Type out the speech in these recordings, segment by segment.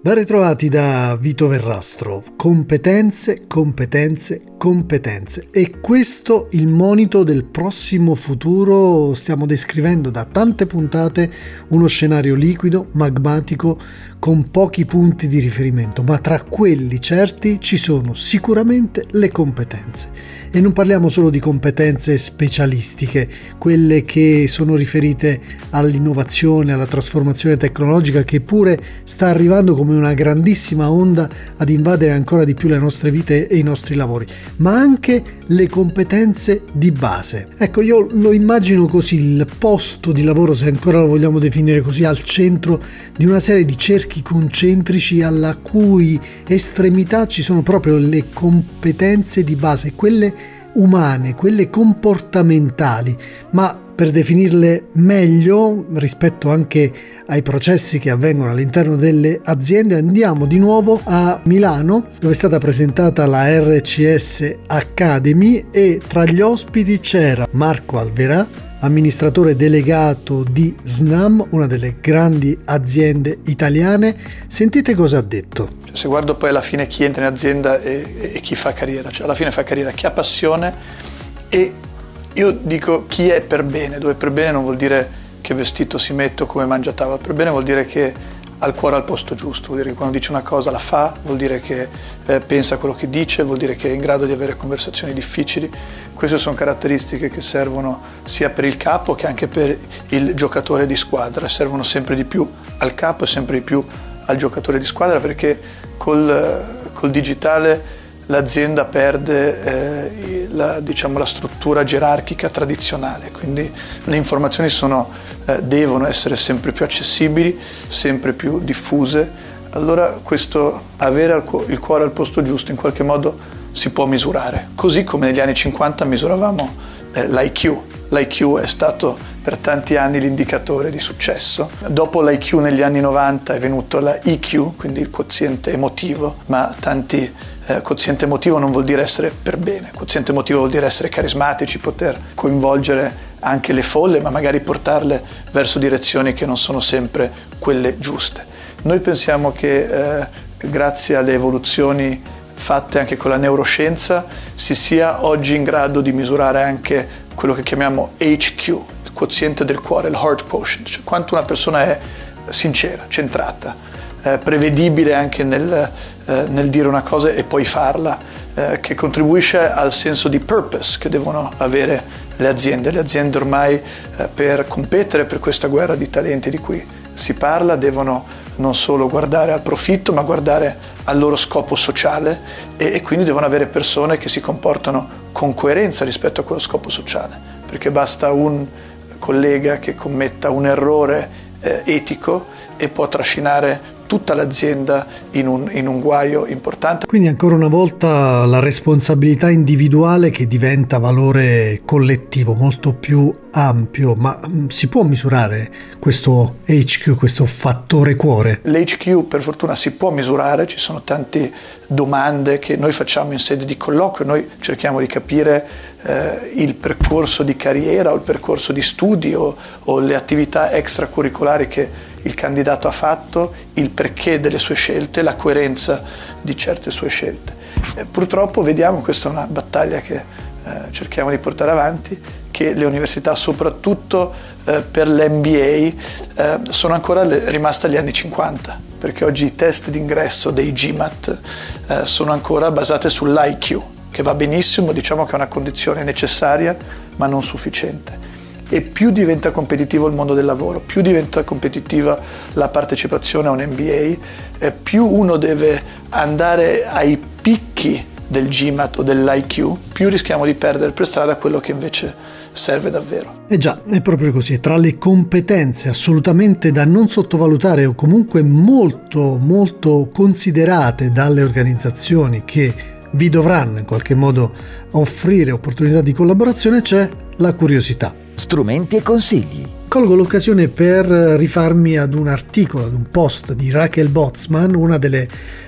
Ben ritrovati da Vito Verrastro. Competenze, competenze, competenze. E questo il monito del prossimo futuro. Stiamo descrivendo da tante puntate uno scenario liquido, magmatico, con pochi punti di riferimento, ma tra quelli certi ci sono sicuramente le competenze. E non parliamo solo di competenze specialistiche, quelle che sono riferite all'innovazione, alla trasformazione tecnologica che pure sta arrivando come una grandissima onda ad invadere ancora di più le nostre vite e i nostri lavori, ma anche le competenze di base. Ecco, io lo immagino così, il posto di lavoro, se ancora lo vogliamo definire così, al centro di una serie di cerchi concentrici alla cui estremità ci sono proprio le competenze di base, quelle umane, quelle comportamentali, ma per definirle meglio rispetto anche ai processi che avvengono all'interno delle aziende andiamo di nuovo a Milano dove è stata presentata la RCS Academy e tra gli ospiti c'era Marco Alverà amministratore delegato di Snam, una delle grandi aziende italiane. Sentite cosa ha detto. Se guardo poi alla fine chi entra in azienda e, e chi fa carriera, cioè alla fine fa carriera chi ha passione e io dico chi è per bene, dove per bene non vuol dire che vestito si mette o come mangia tavola, per bene vuol dire che ha il cuore al posto giusto, vuol dire che quando dice una cosa la fa, vuol dire che eh, pensa a quello che dice, vuol dire che è in grado di avere conversazioni difficili. Queste sono caratteristiche che servono sia per il capo che anche per il giocatore di squadra, servono sempre di più al capo e sempre di più al giocatore di squadra perché col, col digitale l'azienda perde eh, la, diciamo, la, struttura gerarchica tradizionale, quindi le informazioni sono, eh, devono essere sempre più accessibili, sempre più diffuse. Allora questo avere il cuore al posto giusto in qualche modo si può misurare, così come negli anni 50 misuravamo l'IQ. L'IQ è stato per tanti anni l'indicatore di successo. Dopo l'IQ negli anni 90 è venuto la EQ, quindi il quoziente emotivo, ma tanti eh, quoziente emotivo non vuol dire essere per bene, quoziente emotivo vuol dire essere carismatici, poter coinvolgere anche le folle, ma magari portarle verso direzioni che non sono sempre quelle giuste. Noi pensiamo che eh, grazie alle evoluzioni fatte anche con la neuroscienza si sia oggi in grado di misurare anche quello che chiamiamo HQ, il quoziente del cuore, il heart quotient, cioè quanto una persona è sincera, centrata, eh, prevedibile anche nel, eh, nel, dire una cosa e poi farla, eh, che contribuisce al senso di purpose che devono avere le aziende. Le aziende ormai eh, per competere per questa guerra di talenti di cui si parla devono non solo guardare al profitto ma guardare al loro scopo sociale e, e quindi devono avere persone che si comportano con coerenza rispetto a quello scopo sociale, perché basta un collega che commetta un errore eh, etico e può trascinare tutta l'azienda in un, in un, guaio importante. Quindi ancora una volta la responsabilità individuale che diventa valore collettivo molto più ampio, ma mm, si può misurare questo HQ, questo fattore cuore? L'HQ per fortuna si può misurare, ci sono tante domande che noi facciamo in sede di colloquio, noi cerchiamo di capire eh, il percorso di carriera o il percorso di studi o, o le attività extracurricolari che il candidato ha fatto, il perché delle sue scelte, la coerenza di certe sue scelte. E purtroppo vediamo, questa è una battaglia che eh, cerchiamo di portare avanti, che le università, soprattutto eh, per l'MBA, eh, sono ancora le, rimaste agli anni 50, perché oggi i test d'ingresso dei GMAT eh, sono ancora basati sull'IQ, che va benissimo, diciamo che è una condizione necessaria ma non sufficiente e più diventa competitivo il mondo del lavoro, più diventa competitiva la partecipazione a un MBA, eh, più uno deve andare ai picchi del GMAT o dell'IQ, più rischiamo di perdere per strada quello che invece serve davvero. Eh già, è proprio così, tra le competenze assolutamente da non sottovalutare o comunque molto molto considerate dalle organizzazioni che vi dovranno in qualche modo offrire opportunità di collaborazione c'è la curiosità strumenti e consigli colgo l'occasione per rifarmi ad un articolo, ad un post di Raquel Botzman, una delle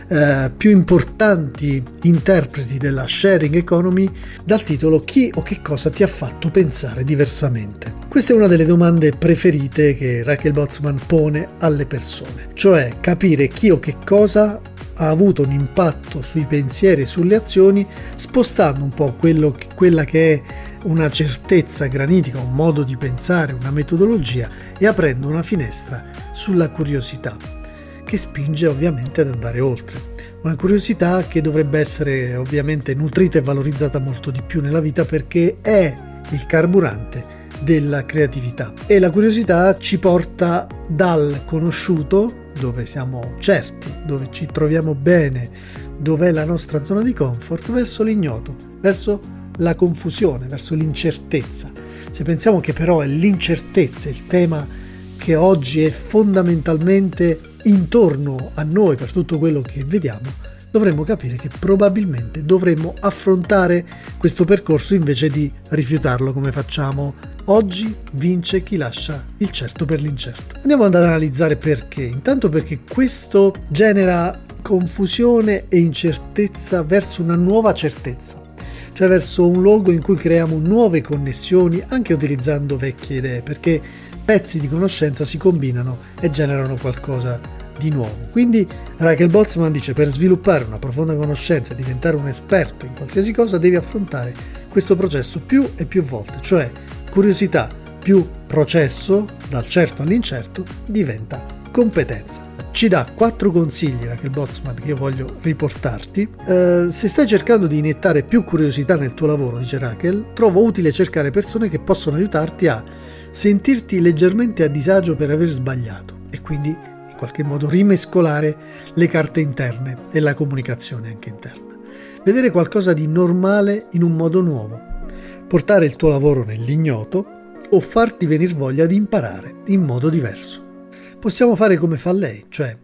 eh, più importanti interpreti della sharing economy, dal titolo Chi o che cosa ti ha fatto pensare diversamente? Questa è una delle domande preferite che Raquel Botzman pone alle persone, cioè capire chi o che cosa ha avuto un impatto sui pensieri e sulle azioni, spostando un po' quello, quella che è una certezza granitica, un modo di pensare, una metodologia e aprendo una finestra sulla curiosità, che spinge ovviamente ad andare oltre. Una curiosità che dovrebbe essere ovviamente nutrita e valorizzata molto di più nella vita perché è il carburante della creatività e la curiosità ci porta dal conosciuto dove siamo certi, dove ci troviamo bene, dove è la nostra zona di comfort, verso l'ignoto, verso la confusione, verso l'incertezza. Se pensiamo che però è l'incertezza il tema che oggi è fondamentalmente intorno a noi per tutto quello che vediamo, dovremmo capire che probabilmente dovremmo affrontare questo percorso invece di rifiutarlo come facciamo oggi. Vince chi lascia il certo per l'incerto. Andiamo ad analizzare perché. Intanto perché questo genera confusione e incertezza verso una nuova certezza cioè verso un luogo in cui creiamo nuove connessioni anche utilizzando vecchie idee, perché pezzi di conoscenza si combinano e generano qualcosa di nuovo. Quindi Raquel Boltzmann dice per sviluppare una profonda conoscenza e diventare un esperto in qualsiasi cosa devi affrontare questo processo più e più volte, cioè curiosità più processo, dal certo all'incerto, diventa competenza ci dà quattro consigli Raquel Botsman che io voglio riportarti. Eh, se stai cercando di iniettare più curiosità nel tuo lavoro, dice Raquel, trovo utile cercare persone che possono aiutarti a sentirti leggermente a disagio per aver sbagliato e quindi in qualche modo rimescolare le carte interne e la comunicazione anche interna. Vedere qualcosa di normale in un modo nuovo, portare il tuo lavoro nell'ignoto o farti venire voglia di imparare in modo diverso possiamo fare come fa lei, cioè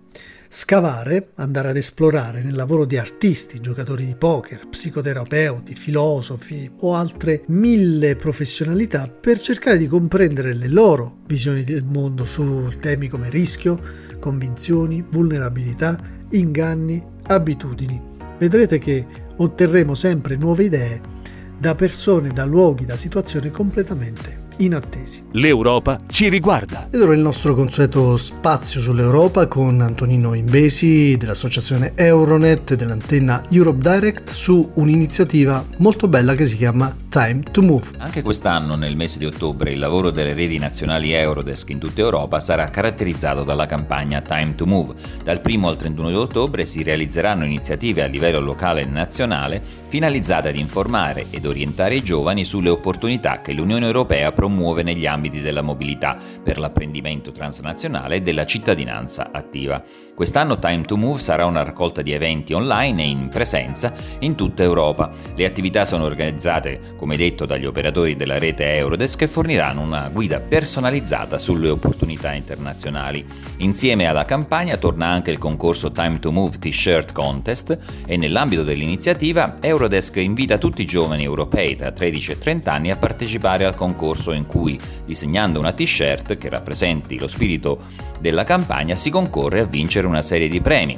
scavare, andare ad esplorare nel lavoro di artisti, giocatori di poker, psicoterapeuti, filosofi o altre mille professionalità per cercare di comprendere le loro visioni del mondo su temi come rischio, convinzioni, vulnerabilità, inganni, abitudini. Vedrete che otterremo sempre nuove idee da persone, da luoghi, da situazioni completamente inattesi. L'Europa ci riguarda. Ed ora il nostro consueto spazio sull'Europa con Antonino Imbesi dell'associazione Euronet e dell'antenna Europe Direct su un'iniziativa molto bella che si chiama Time to Move. Anche quest'anno, nel mese di ottobre, il lavoro delle reti nazionali Eurodesk in tutta Europa sarà caratterizzato dalla campagna Time to Move. Dal 1 al 31 di ottobre si realizzeranno iniziative a livello locale e nazionale finalizzate ad informare ed orientare i giovani sulle opportunità che l'Unione Europea propone promuove negli ambiti della mobilità, per l'apprendimento transnazionale e della cittadinanza attiva. Quest'anno Time to Move sarà una raccolta di eventi online e in presenza in tutta Europa. Le attività sono organizzate, come detto, dagli operatori della rete Eurodesk che forniranno una guida personalizzata sulle opportunità internazionali. Insieme alla campagna torna anche il concorso Time to Move T-shirt Contest e nell'ambito dell'iniziativa Eurodesk invita tutti i giovani europei tra 13 e 30 anni a partecipare al concorso in cui, disegnando una t-shirt che rappresenti lo spirito della campagna, si concorre a vincere una serie di premi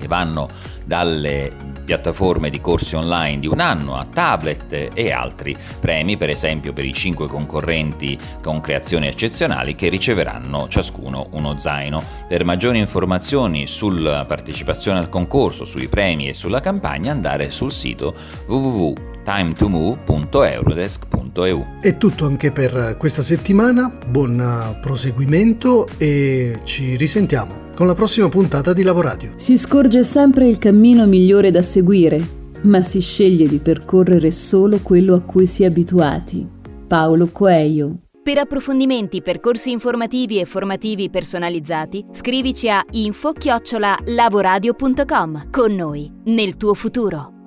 che vanno dalle piattaforme di corsi online di un anno a tablet e altri premi, per esempio per i cinque concorrenti con creazioni eccezionali che riceveranno ciascuno uno zaino. Per maggiori informazioni sulla partecipazione al concorso, sui premi e sulla campagna andare sul sito www timetomove.eurodesk.eu. È tutto anche per questa settimana, buon proseguimento e ci risentiamo con la prossima puntata di Lavoradio. Si scorge sempre il cammino migliore da seguire, ma si sceglie di percorrere solo quello a cui si è abituati. Paolo Coelho. Per approfondimenti, percorsi informativi e formativi personalizzati, scrivici a info-lavoradio.com. Con noi, nel tuo futuro.